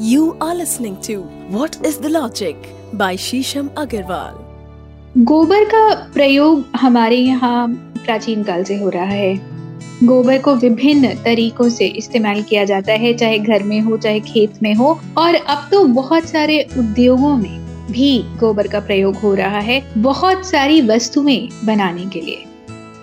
You are listening to What is the Logic by Shisham Agarwal. गोबर का प्रयोग हमारे यहाँ प्राचीन काल से हो रहा है। गोबर को विभिन्न तरीकों से इस्तेमाल किया जाता है, चाहे घर में हो, चाहे खेत में हो। और अब तो बहुत सारे उद्योगों में भी गोबर का प्रयोग हो रहा है, बहुत सारी वस्तुएँ बनाने के लिए।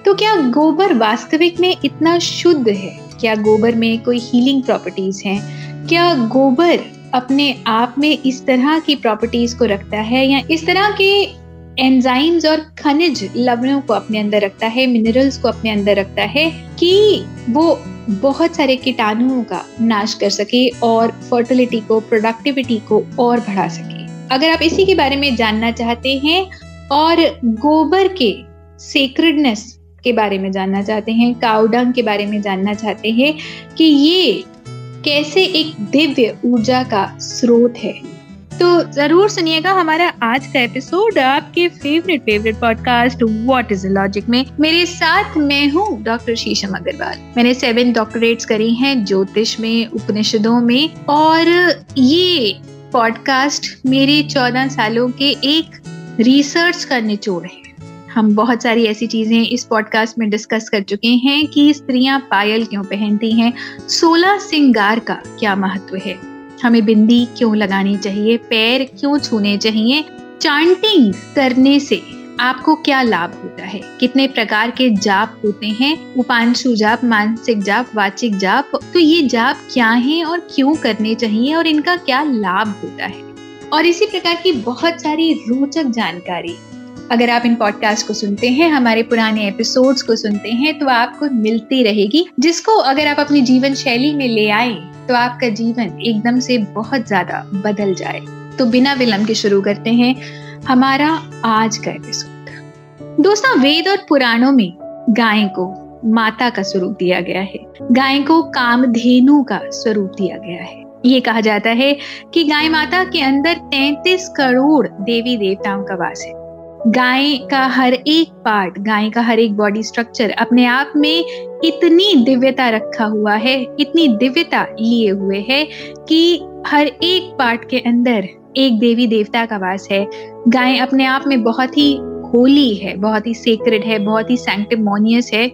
तो क्या गोबर वास्तविक में इतना शुद्ध है? क्या गोबर में कोई हीलिंग प्रॉपर्टीज़ हैं? क्या गोबर अपने आप में इस तरह की प्रॉपर्टीज़ को रखता है या इस तरह के एंजाइम्स और खनिज लवणों को अपने अंदर रखता है मिनरल्स को अपने अंदर रखता है कि वो बहुत सारे कीटाणुओं का नाश कर सके और फर्टिलिटी को प्रोडक्टिविटी को और बढ़ा सके? अगर आप इसी के बारे में जानना चाहते हैं और गोबर के सेक्रेडनेस के बारे में जानना चाहते हैं, काउडंग के बारे में जानना चाहते हैं कि ये कैसे एक दिव्य ऊर्जा का स्रोत है। तो ज़रूर सुनिएगा हमारा आज का एपिसोड आपके favourite favourite podcast what is logic में। मेरे साथ मैं हूँ डॉक्टर शीशम अग्रवाल मैंने सेवन डॉक्टरेट्स करी हैं ज्योतिष में, उपनिषदों में, और ये पॉडकास्ट मेरे चौदह सालों के एक रिसर्च का निचोड़ है। हम बहुत सारी ऐसी चीज़ें इस पॉडकास्ट में डिस्कस कर चुके हैं कि स्त्रियाँ पायल क्यों पहनती हैं? सोलह सिंगार का क्या महत्व है? हमें बिंदी क्यों लगानी चाहिए? पैर क्यों छूने चाहिए? चांटिंग करने से आपको क्या लाभ होता है? कितने प्रकार के जाप होते हैं? उपांशु जाप, मानसिक जाप, वाचिक जाप तो ये जाप क्या है और क्यों करने चाहिए और इनका क्या लाभ होता है? और इसी प्रकार की बहुत सारी रोचक जानकारी अगर आप इन पॉडकास्ट को सुनते हैं, हमारे पुराने एपिसोड्स को सुनते हैं तो आपको मिलती रहेगी। जिसको अगर आप अपनी जीवन शैली में ले आए तो आपका जीवन एकदम से बहुत ज़्यादा बदल जाए। तो बिना विलंब के शुरू करते हैं हमारा आज का एपिसोड दोस्तों, वेद और पुराणों में गाय को माता का स्वरूप दिया गया है। गाय को कामधेनु का स्वरूप दिया गया है। ये कहा जाता है कि गाय माता के अंदर 33 करोड़ देवी देवताओं का वास है। गाय का हर एक पार्ट गाय का हर एक बॉडी स्ट्रक्चर अपने आप में इतनी दिव्यता रखा हुआ है, इतनी दिव्यता लिए हुए है कि हर एक पार्ट के अंदर एक देवी देवता का वास है। गाय अपने आप में बहुत ही होली है, बहुत ही सेक्रेड है, बहुत ही सैंक्टिमोनियस है,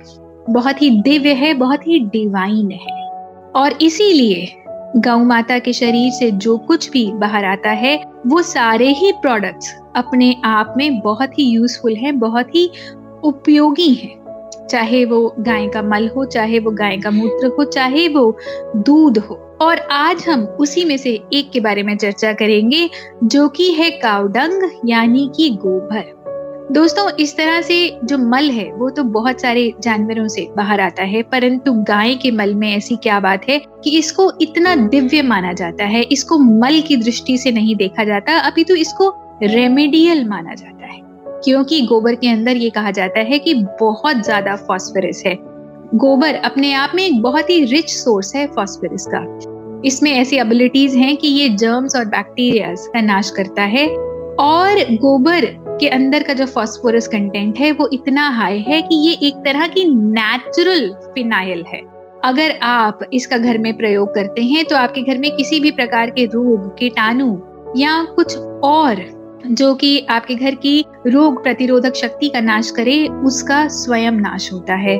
बहुत ही दिव्य है, बहुत ही डिवाइन है। और इसीलिए गौ माता के शरीर से जो कुछ भी बाहर आता है, वो सारे ही प्रोडक्ट्स अपने आप में बहुत ही यूजफुल है, बहुत ही उपयोगी है। चाहे वो गाय का मल हो, चाहे वो गाय का मूत्र हो, चाहे वो दूध हो। और आज हम उसी में से एक के बारे में चर्चा करेंगे, जो कि है काउडंग, यानी कि गोबर। दोस्तों, इस तरह से जो मल है, वो तो बहुत सारे जानवरों से बाहर आता है, परंतु गाय के मल में ऐसी क्या बात है कि इसको इतना दिव्य माना जाता है, इसको मल की दृष्टि से नहीं देखा जाता अभी तो इसको रेमेडियल माना जाता है। क्योंकि गोबर के अंदर ये कहा जाता है कि बहुत ज़्यादा फॉस्फोरस है। गोबर अपने आप में एक बहुत ही रिच सोर्स है फॉस्फोरस का। इसमें ऐसी एबिलिटीज हैं कि ये जर्म्स और बैक्टीरियाज का नाश करता है। और गोबर के अंदर का जो फॉस्फोरस कंटेंट है, वो इतना हाई है कि ये एक तरह की नेचुरल फिनाइल है। अगर आप इसका घर में प्रयोग करते हैं तो आपके घर में किसी भी प्रकार के रोग, कीटाणु या कुछ और जो कि आपके घर की रोग प्रतिरोधक शक्ति का नाश करे, उसका स्वयं नाश होता है।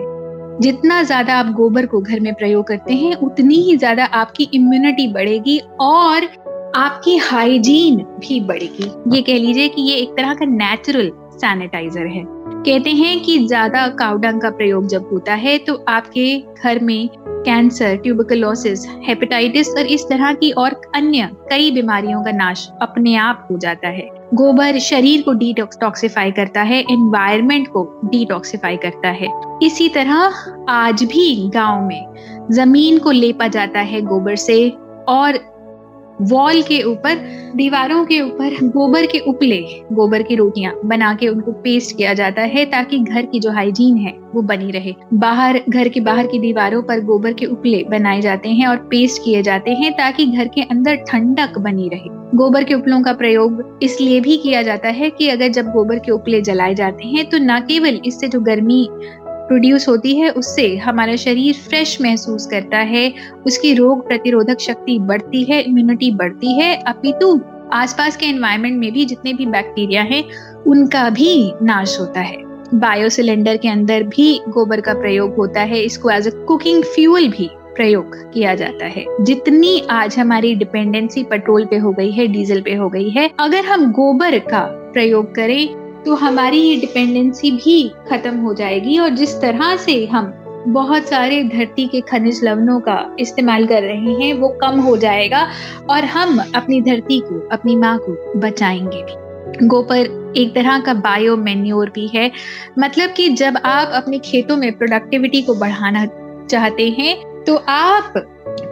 जितना ज़्यादा आप गोबर को घर में प्रयोग करते हैं, उतनी ही ज़्यादा आपकी इम्यूनिटी बढ़ेगी और आपकी हाइजीन भी बढ़ेगी। ये कह लीजिए कि ये एक तरह का नेचुरल सैनिटाइजर है। कहते हैं कि ज़्यादा काउडंग का प्रयोग जब होता है तो आपके घर में कैंसर ट्यूबरकुलोसिस हेपेटाइटिस और इस तरह की और अन्य कई बीमारियों का नाश अपने आप हो जाता है। गोबर शरीर को डिटॉक्सिफाई करता है एनवायरमेंट को डिटॉक्सिफाई करता है। इसी तरह आज भी गाँव में ज़मीन को लेपा जाता है गोबर से और वॉल के ऊपर, दीवारों के ऊपर गोबर के उपले, गोबर की रोटियाँ बना के उनको पेस्ट किया जाता है ताकि घर की जो हाइजीन है वो बनी रहे। बाहर, घर के बाहर की दीवारों पर गोबर के उपले बनाए जाते हैं और पेस्ट किए जाते हैं ताकि घर के अंदर ठंडक बनी रहे। गोबर के उपलों का प्रयोग इसलिए भी किया जाता है कि अगर जब गोबर के उपले जलाए जाते हैं तो न केवल इससे जो गर्मी प्रोड्यूस होती है, उससे हमारा शरीर फ्रेश महसूस करता है, उसकी रोग प्रतिरोधक शक्ति बढ़ती है इम्यूनिटी बढ़ती है। अपितु आसपास के एनवायरनमेंट में भी जितने भी बैक्टीरिया हैं, उनका भी नाश होता है। बायो सिलेंडर के अंदर भी गोबर का प्रयोग होता है, इसको एज अ कुकिंग फ्यूल भी प्रयोग किया जाता है। जितनी आज हमारी डिपेंडेंसी पेट्रोल पे हो गई है डीजल पे हो गई है, अगर हम गोबर का प्रयोग करें तो हमारी ये डिपेंडेंसी भी खत्म हो जाएगी और जिस तरह से हम बहुत सारे धरती के खनिज लवणों का इस्तेमाल कर रहे हैं, वो कम हो जाएगा और हम अपनी धरती को, अपनी माँ को बचाएँगे भी। गोबर एक तरह का बायो मेन्योर भी है। मतलब कि जब आप अपने खेतों में प्रोडक्टिविटी को बढ़ाना चाहते हैं तो आप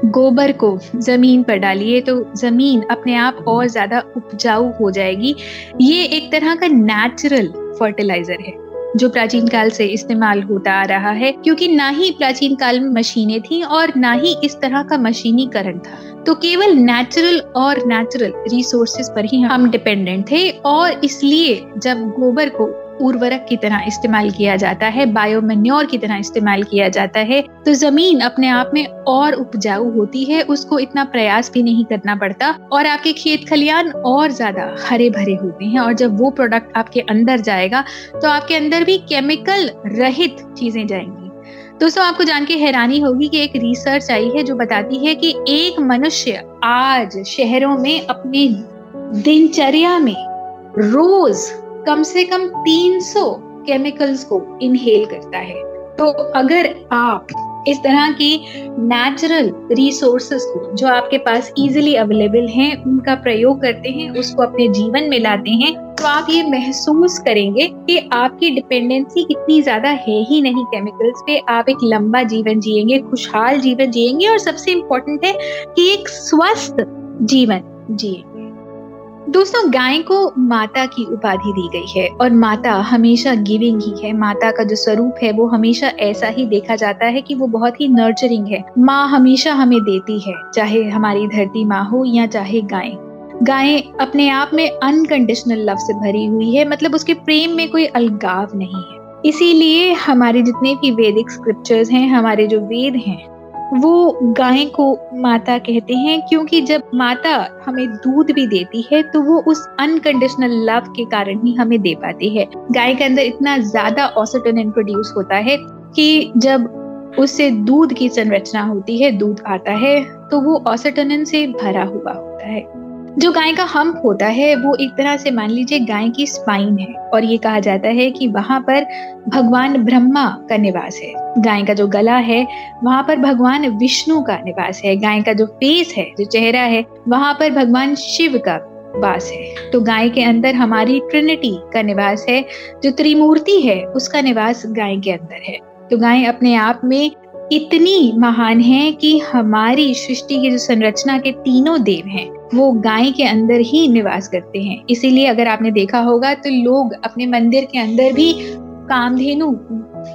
गोबर को ज़मीन पर डालिए तो ज़मीन अपने आप और ज़्यादा उपजाऊ हो जाएगी। ये एक तरह का नेचुरल फर्टिलाइज़र है, जो प्राचीन काल से इस्तेमाल होता आ रहा है, क्योंकि ना ही प्राचीन काल में मशीनें थी और ना ही इस तरह का मशीनीकरण था। तो केवल नेचुरल और नेचुरल रिसोर्सेज पर ही हम डिपेंडेंट थे और इसलिए जब गोबर को उर्वरक की तरह इस्तेमाल किया जाता है, बायोमेन्योर की तरह इस्तेमाल किया जाता है। तो ज़मीन अपने आप में और उपजाऊ होती है, उसको इतना प्रयास भी नहीं करना पड़ता और आपके खेत खलियान और ज़्यादा हरे भरे होते हैं और जब वो प्रोडक्ट आपके अंदर जाएगा तो आपके अंदर भी केमिकल रहित चीज़ें जाएँगी। दोस्तों, आपको जान के हैरानी होगी कि एक रिसर्च आई है जो बताती है कि एक मनुष्य आज शहरों में अपने दिनचर्या में रोज कम से कम 300 केमिकल्स को इनहेल करता है। तो अगर आप इस तरह की नेचुरल रिसोर्सेस को, जो आपके पास इजीली अवेलेबल हैं, उनका प्रयोग करते हैं, उसको अपने जीवन में लाते हैं तो आप ये महसूस करेंगे कि आपकी डिपेंडेंसी कितनी ज़्यादा है ही नहीं केमिकल्स पे। आप एक लंबा जीवन जिएँगे, खुशहाल जीवन जिएँगे और सबसे इम्पोर्टेंट है कि एक स्वस्थ जीवन जिएँगे। दोस्तों, गाय को माता की उपाधि दी गई है और माता हमेशा गिविंग ही है। माता का जो स्वरूप है, वो हमेशा ऐसा ही देखा जाता है कि वो बहुत ही नर्चरिंग है। माँ हमेशा हमें देती है, चाहे हमारी धरती माँ हो या चाहे गाय। गाय अपने आप में अनकंडीशनल लव से भरी हुई है मतलब उसके प्रेम में कोई अलगाव नहीं है। इसीलिए हमारे जितने भी वैदिक स्क्रिप्चर्स हैं, हमारे जो वेद हैं वो गाय को माता कहते हैं, क्योंकि जब माता हमें दूध भी देती है तो वो उस अनकंडीशनल लव के कारण ही हमें दे पाती है। गाय के अंदर इतना ज़्यादा ऑसिटोनिन प्रोड्यूस होता है कि जब उससे दूध की संरचना होती है, दूध आता है तो वो ऑसिटोनिन से भरा हुआ होता है। जो गाय का हम्प होता है, वो एक तरह से मान लीजिए गाय की स्पाइन है और ये कहा जाता है कि वहाँ पर भगवान ब्रह्मा का निवास है। गाय का जो गला है, वहाँ पर भगवान विष्णु का निवास है। गाय का जो फेस है, जो चेहरा है, वहाँ पर भगवान शिव का वास है। तो गाय के अंदर हमारी ट्रिनिटी का निवास है, जो त्रिमूर्ति है, उसका निवास गाय के अंदर है। तो गाय अपने आप में इतनी महान है कि हमारी सृष्टि की जो संरचना के तीनों देव हैं वो गाय के अंदर ही निवास करते हैं। इसीलिए अगर आपने देखा होगा तो लोग अपने मंदिर के अंदर भी कामधेनु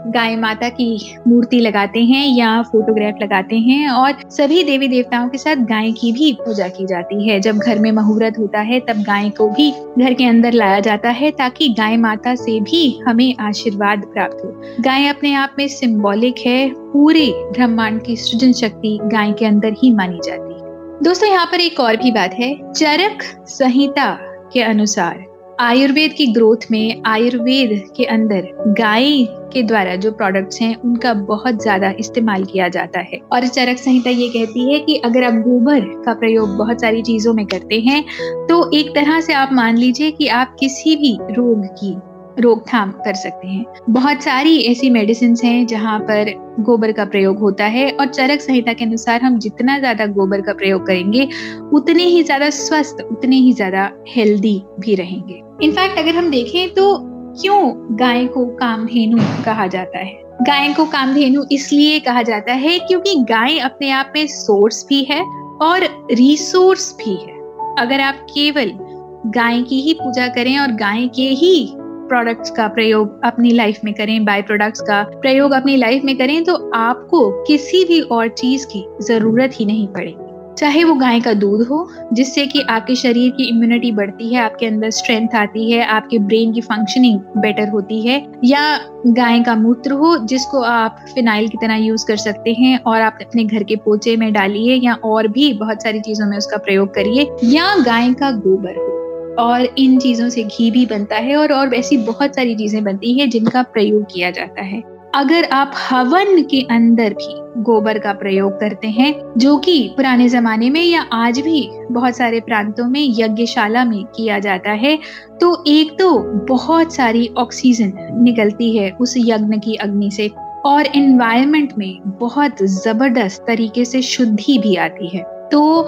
गाय माता की मूर्ति लगाते हैं या फोटोग्राफ लगाते हैं और सभी देवी देवताओं के साथ गाय की भी पूजा की जाती है। जब घर में मुहूर्त होता है तब गाय को भी घर के अंदर लाया जाता है ताकि गाय माता से भी हमें आशीर्वाद प्राप्त हो। गाय अपने आप में सिंबॉलिक है। पूरे ब्रह्मांड की सृजन शक्ति गाय के अंदर ही मानी जाती है। दोस्तों, यहाँ पर एक और भी बात है। चरक संहिता के अनुसार आयुर्वेद की ग्रोथ में, आयुर्वेद के अंदर गाय के द्वारा जो प्रोडक्ट्स हैं, उनका बहुत ज़्यादा इस्तेमाल किया जाता है। और चरक संहिता ये कहती है कि अगर आप गोबर का प्रयोग बहुत सारी चीज़ों में करते हैं तो एक तरह से आप मान लीजिए कि आप किसी भी रोग की रोकथाम कर सकते हैं। बहुत सारी ऐसी मेडिसिन हैं जहाँ पर गोबर का प्रयोग होता है और चरक संहिता के अनुसार हम जितना ज़्यादा गोबर का प्रयोग करेंगे, उतने ही ज़्यादा स्वस्थ, उतने ही ज़्यादा हेल्दी भी रहेंगे। इनफैक्ट अगर हम देखें तो क्यों गाय को कामधेनु कहा जाता है? गाय को कामधेनु इसलिए कहा जाता है क्योंकि गाय अपने आप में सोर्स भी है और रिसोर्स भी है। अगर आप केवल गाय की ही पूजा करें और गाय के ही प्रोडक्ट्स का प्रयोग अपनी लाइफ में करें बाय प्रोडक्ट्स का प्रयोग अपनी लाइफ में करें तो आपको किसी भी और चीज़ की ज़रूरत ही नहीं पड़ेगी। चाहे वो गाय का दूध हो, जिससे कि आपके शरीर की इम्यूनिटी बढ़ती है, आपके अंदर स्ट्रेंथ आती है, आपके ब्रेन की फंक्शनिंग बेटर होती है, या गाय का मूत्र हो, जिसको आप फिनाइल की तरह यूज़ कर सकते हैं और आप अपने घर के पोचे में डालिए या और भी बहुत सारी चीज़ों में उसका प्रयोग करिए, या गाय का गोबर हो। और इन चीज़ों से घी भी बनता है और और ऐसी बहुत सारी चीज़ें बनती हैं जिनका प्रयोग किया जाता है। अगर आप हवन के अंदर भी गोबर का प्रयोग करते हैं, जो कि पुराने जमाने में या आज भी बहुत सारे प्रांतों में यज्ञशाला में किया जाता है तो एक तो बहुत सारी ऑक्सीजन निकलती है उस यज्ञ की अग्नि से और एनवायरनमेंट में बहुत ज़बरदस्त तरीके से शुद्धि भी आती है। तो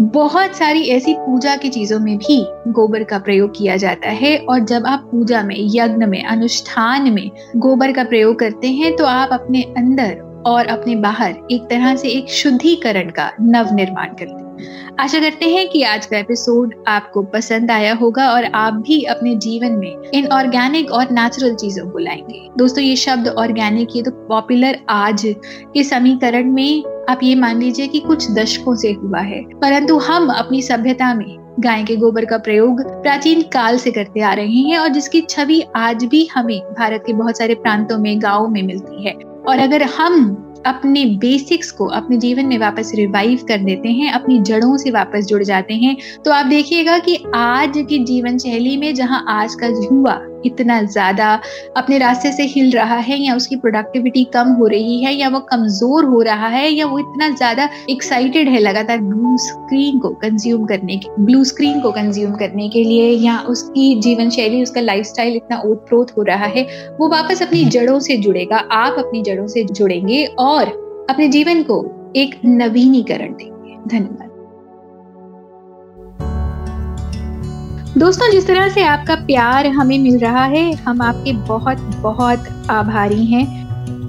बहुत सारी ऐसी पूजा की चीज़ों में भी गोबर का प्रयोग किया जाता है और जब आप पूजा में, यज्ञ में, अनुष्ठान में गोबर का प्रयोग करते हैं तो आप अपने अंदर और अपने बाहर एक तरह से एक शुद्धिकरण का नव निर्माण करते हैं। आशा करते हैं कि आज का एपिसोड आपको पसंद आया होगा और आप भी अपने जीवन में इन ऑर्गेनिक और नेचुरल चीज़ों को लाएँगे। दोस्तों, ये शब्द ऑर्गेनिक ये तो पॉपुलर आज के समीकरण में आप ये मान लीजिए कि कुछ दशकों से हुआ है। परंतु हम अपनी सभ्यता में गाय के गोबर का प्रयोग प्राचीन काल से करते आ रहे हैं और जिसकी छवि आज भी हमें भारत के बहुत सारे प्रांतों में, गाँव में मिलती है। और अगर हम अपने बेसिक्स को अपने जीवन में वापस रिवाइव कर देते हैं, अपनी जड़ों से वापस जुड़ जाते हैं। तो आप देखिएगा कि आज की जीवन शैली में जहाँ आज का युवा इतना ज़्यादा अपने रास्ते से हिल रहा है या उसकी प्रोडक्टिविटी कम हो रही है या वो कमज़ोर हो रहा है या वो इतना ज़्यादा एक्साइटेड है लगातार ब्लू स्क्रीन को कंज्यूम करने के ब्लू स्क्रीन को कंज्यूम करने के लिए या उसकी जीवन शैली, उसका लाइफ इतना ओतप्रोत हो रहा है, वो वापस अपनी जड़ों से जुड़ेगा। आप अपनी जड़ों से जुड़ेंगे और अपने जीवन को एक नवीनीकरण देंगे। धन्यवाद। दोस्तों, जिस तरह से आपका प्यार हमें मिल रहा है, हम आपके बहुत बहुत आभारी हैं।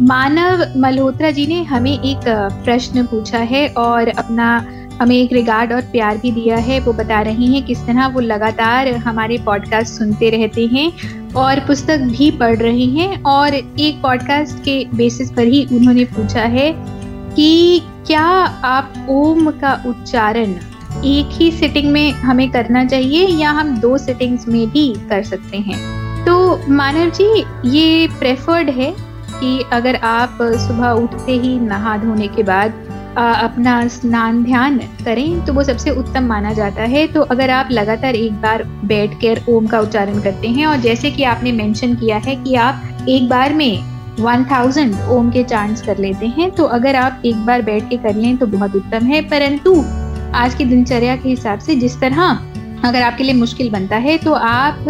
मानव मल्होत्रा जी ने हमें एक प्रश्न पूछा है और अपना हमें एक रिगार्ड और प्यार भी दिया है। वो बता रही हैं किस तरह वो लगातार हमारे पॉडकास्ट सुनते रहते हैं और पुस्तक भी पढ़ रहे हैं और एक पॉडकास्ट के बेसिस पर ही उन्होंने पूछा है कि क्या आप ओम का उच्चारण एक ही सिटिंग में हमें करना चाहिए या हम दो सिटिंग्स में भी कर सकते हैं? तो मानव जी, ये प्रेफर्ड है कि अगर आप सुबह उठते ही नहा धोने के बाद अपना स्नान ध्यान करें तो वो सबसे उत्तम माना जाता है। तो अगर आप लगातार एक बार बैठ कर ओम का उच्चारण करते हैं, और जैसे कि आपने मेंशन किया है कि आप एक बार में 1000 ओम के चांट्स कर लेते हैं तो अगर आप एक बार बैठ के कर लें तो बहुत उत्तम है। परंतु आज की दिनचर्या के हिसाब से जिस तरह अगर आपके लिए मुश्किल बनता है तो आप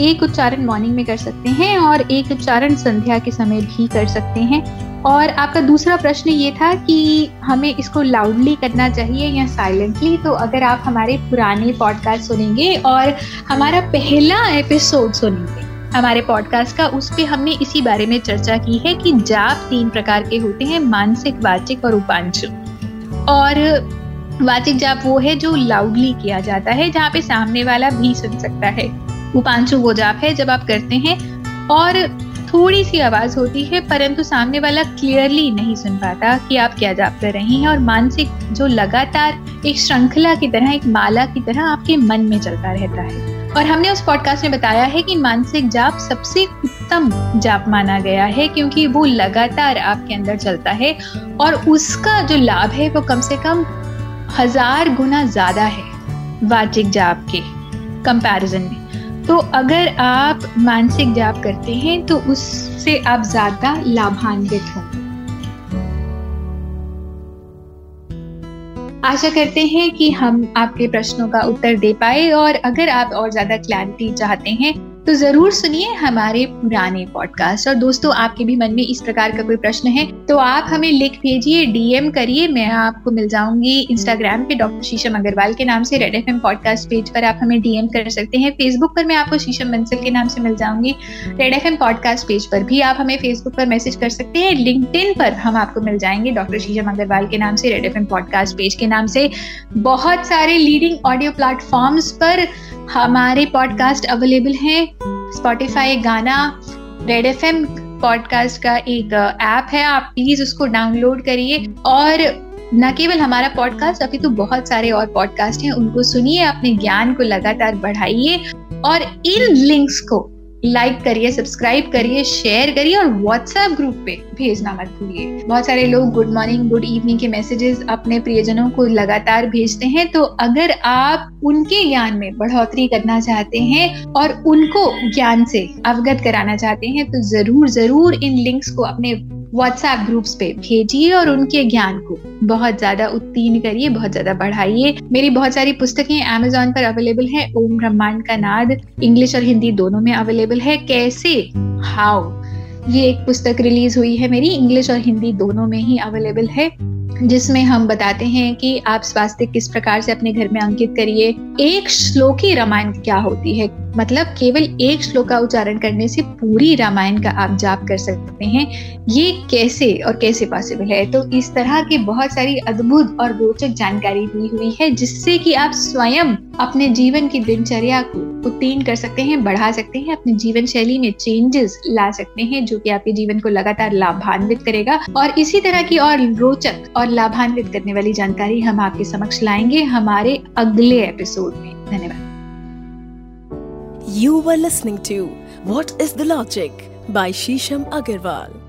एक उच्चारण मॉर्निंग में कर सकते हैं, और एक उच्चारण संध्या के समय भी कर सकते हैं। और आपका दूसरा प्रश्न ये था कि हमें इसको लाउडली करना चाहिए या साइलेंटली तो अगर आप हमारे पुराने पॉडकास्ट सुनेंगे और हमारा पहला एपिसोड सुनेंगे, हमारे पॉडकास्ट का, उस पर हमने इसी बारे में चर्चा की है कि जाप तीन प्रकार के होते हैं, मानसिक, वाचिक और उपांशु और वाचिक जाप वो है जो लाउडली किया जाता है, जहाँ पे सामने वाला भी सुन सकता है। उपांशु वो जाप है जब आप करते हैं और थोड़ी सी आवाज़ होती है, परंतु सामने वाला क्लियरली नहीं सुन पाता कि आप क्या जाप कर रहे हैं और मानसिक जो लगातार एक श्रृंखला की तरह, एक माला की तरह आपके मन में चलता रहता है। और हमने उस पॉडकास्ट में बताया है कि मानसिक जाप सबसे उत्तम जाप माना गया है, क्योंकि वो लगातार आपके अंदर चलता है और उसका जो लाभ है वो कम से कम हज़ार गुना ज़्यादा है वाचिक जाप के कंपैरिजन में। तो अगर आप मानसिक जाप करते हैं तो उससे आप ज़्यादा लाभान्वित होंगे आशा करते हैं कि हम आपके प्रश्नों का उत्तर दे पाए और अगर आप और ज़्यादा क्लैरिटी चाहते हैं तो ज़रूर सुनिए हमारे पुराने पॉडकास्ट और दोस्तों, आपके भी मन में इस प्रकार का कोई प्रश्न है तो आप हमें लिख भेजिए डीएम करिए। मैं आपको मिल जाऊँगी इंस्टाग्राम पे डॉक्टर शीशम अग्रवाल के नाम से रेड एफ़ पॉडकास्ट पेज पर आप हमें डीएम कर सकते हैं। फेसबुक पर मैं आपको शीशम बंसल के नाम से मिल जाऊँगी। रेड एफ़ पॉडकास्ट पेज पर भी आप हमें फेसबुक पर मैसेज कर सकते हैं। लिंकड पर हम आपको मिल जाएँगे डॉक्टर शीशम अग्रवाल के नाम से रेड एफ़ पॉडकास्ट पेज के नाम से। बहुत सारे लीडिंग ऑडियो प्लेटफॉर्म्स पर हमारे पॉडकास्ट अवेलेबल हैं। Spotify Gaana Red FM podcast का एक ऐप है। आप प्लीज़ उसको डाउनलोड करिए। और न केवल हमारा पॉडकास्ट अभी तो बहुत सारे और पॉडकास्ट हैं। उनको सुनिए, अपने ज्ञान को लगातार बढ़ाइए। और इन लिंक्स को लाइक करिए सब्सक्राइब करिए शेयर करिए और व्हाट्सएप ग्रुप पे भेजना मत भूलिए। बहुत सारे लोग गुड मॉर्निंग गुड इवनिंग के मैसेजेस अपने प्रियजनों को लगातार भेजते हैं। तो अगर आप उनके ज्ञान में बढ़ोतरी करना चाहते हैं और उनको ज्ञान से अवगत कराना चाहते हैं तो ज़रूर ज़रूर इन लिंक्स को अपने व्हाट्सएप ग्रुप्स पे भेजिए और उनके ज्ञान को बहुत ज़्यादा उत्तीर्ण करिए, बहुत ज़्यादा बढ़ाइए। मेरी बहुत सारी पुस्तकें अमेजोन पर अवेलेबल है। ओम ब्रह्मांड का नाद। इंग्लिश और हिंदी दोनों में अवेलेबल है। कैसे? हाउ ये एक पुस्तक रिलीज़ हुई है मेरी, इंग्लिश और हिंदी दोनों में ही अवेलेबल है, जिसमें हम बताते हैं कि आप स्वास्थ्य किस प्रकार से अपने घर में अंकित करिए, एक श्लोकी रामायण क्या होती है? मतलब केवल एक श्लोक का उच्चारण करने से पूरी रामायण का आप जाप कर सकते हैं, ये कैसे और कैसे पॉसिबल है? तो इस तरह की बहुत सारी अद्भुत और रोचक जानकारी दी हुई है, जिससे कि आप स्वयं अपने जीवन की दिनचर्या को उत्तीर्ण कर सकते हैं, बढ़ा सकते हैं, अपने जीवन शैली में चेंजेस ला सकते हैं, जो कि आपके जीवन को लगातार लाभान्वित करेगा। और इसी तरह की और रोचक और लाभान्वित करने वाली जानकारी हम आपके समक्ष लाएँगे हमारे अगले एपिसोड में। धन्यवाद। You were listening to what is the logic by Sheesham Agarwal.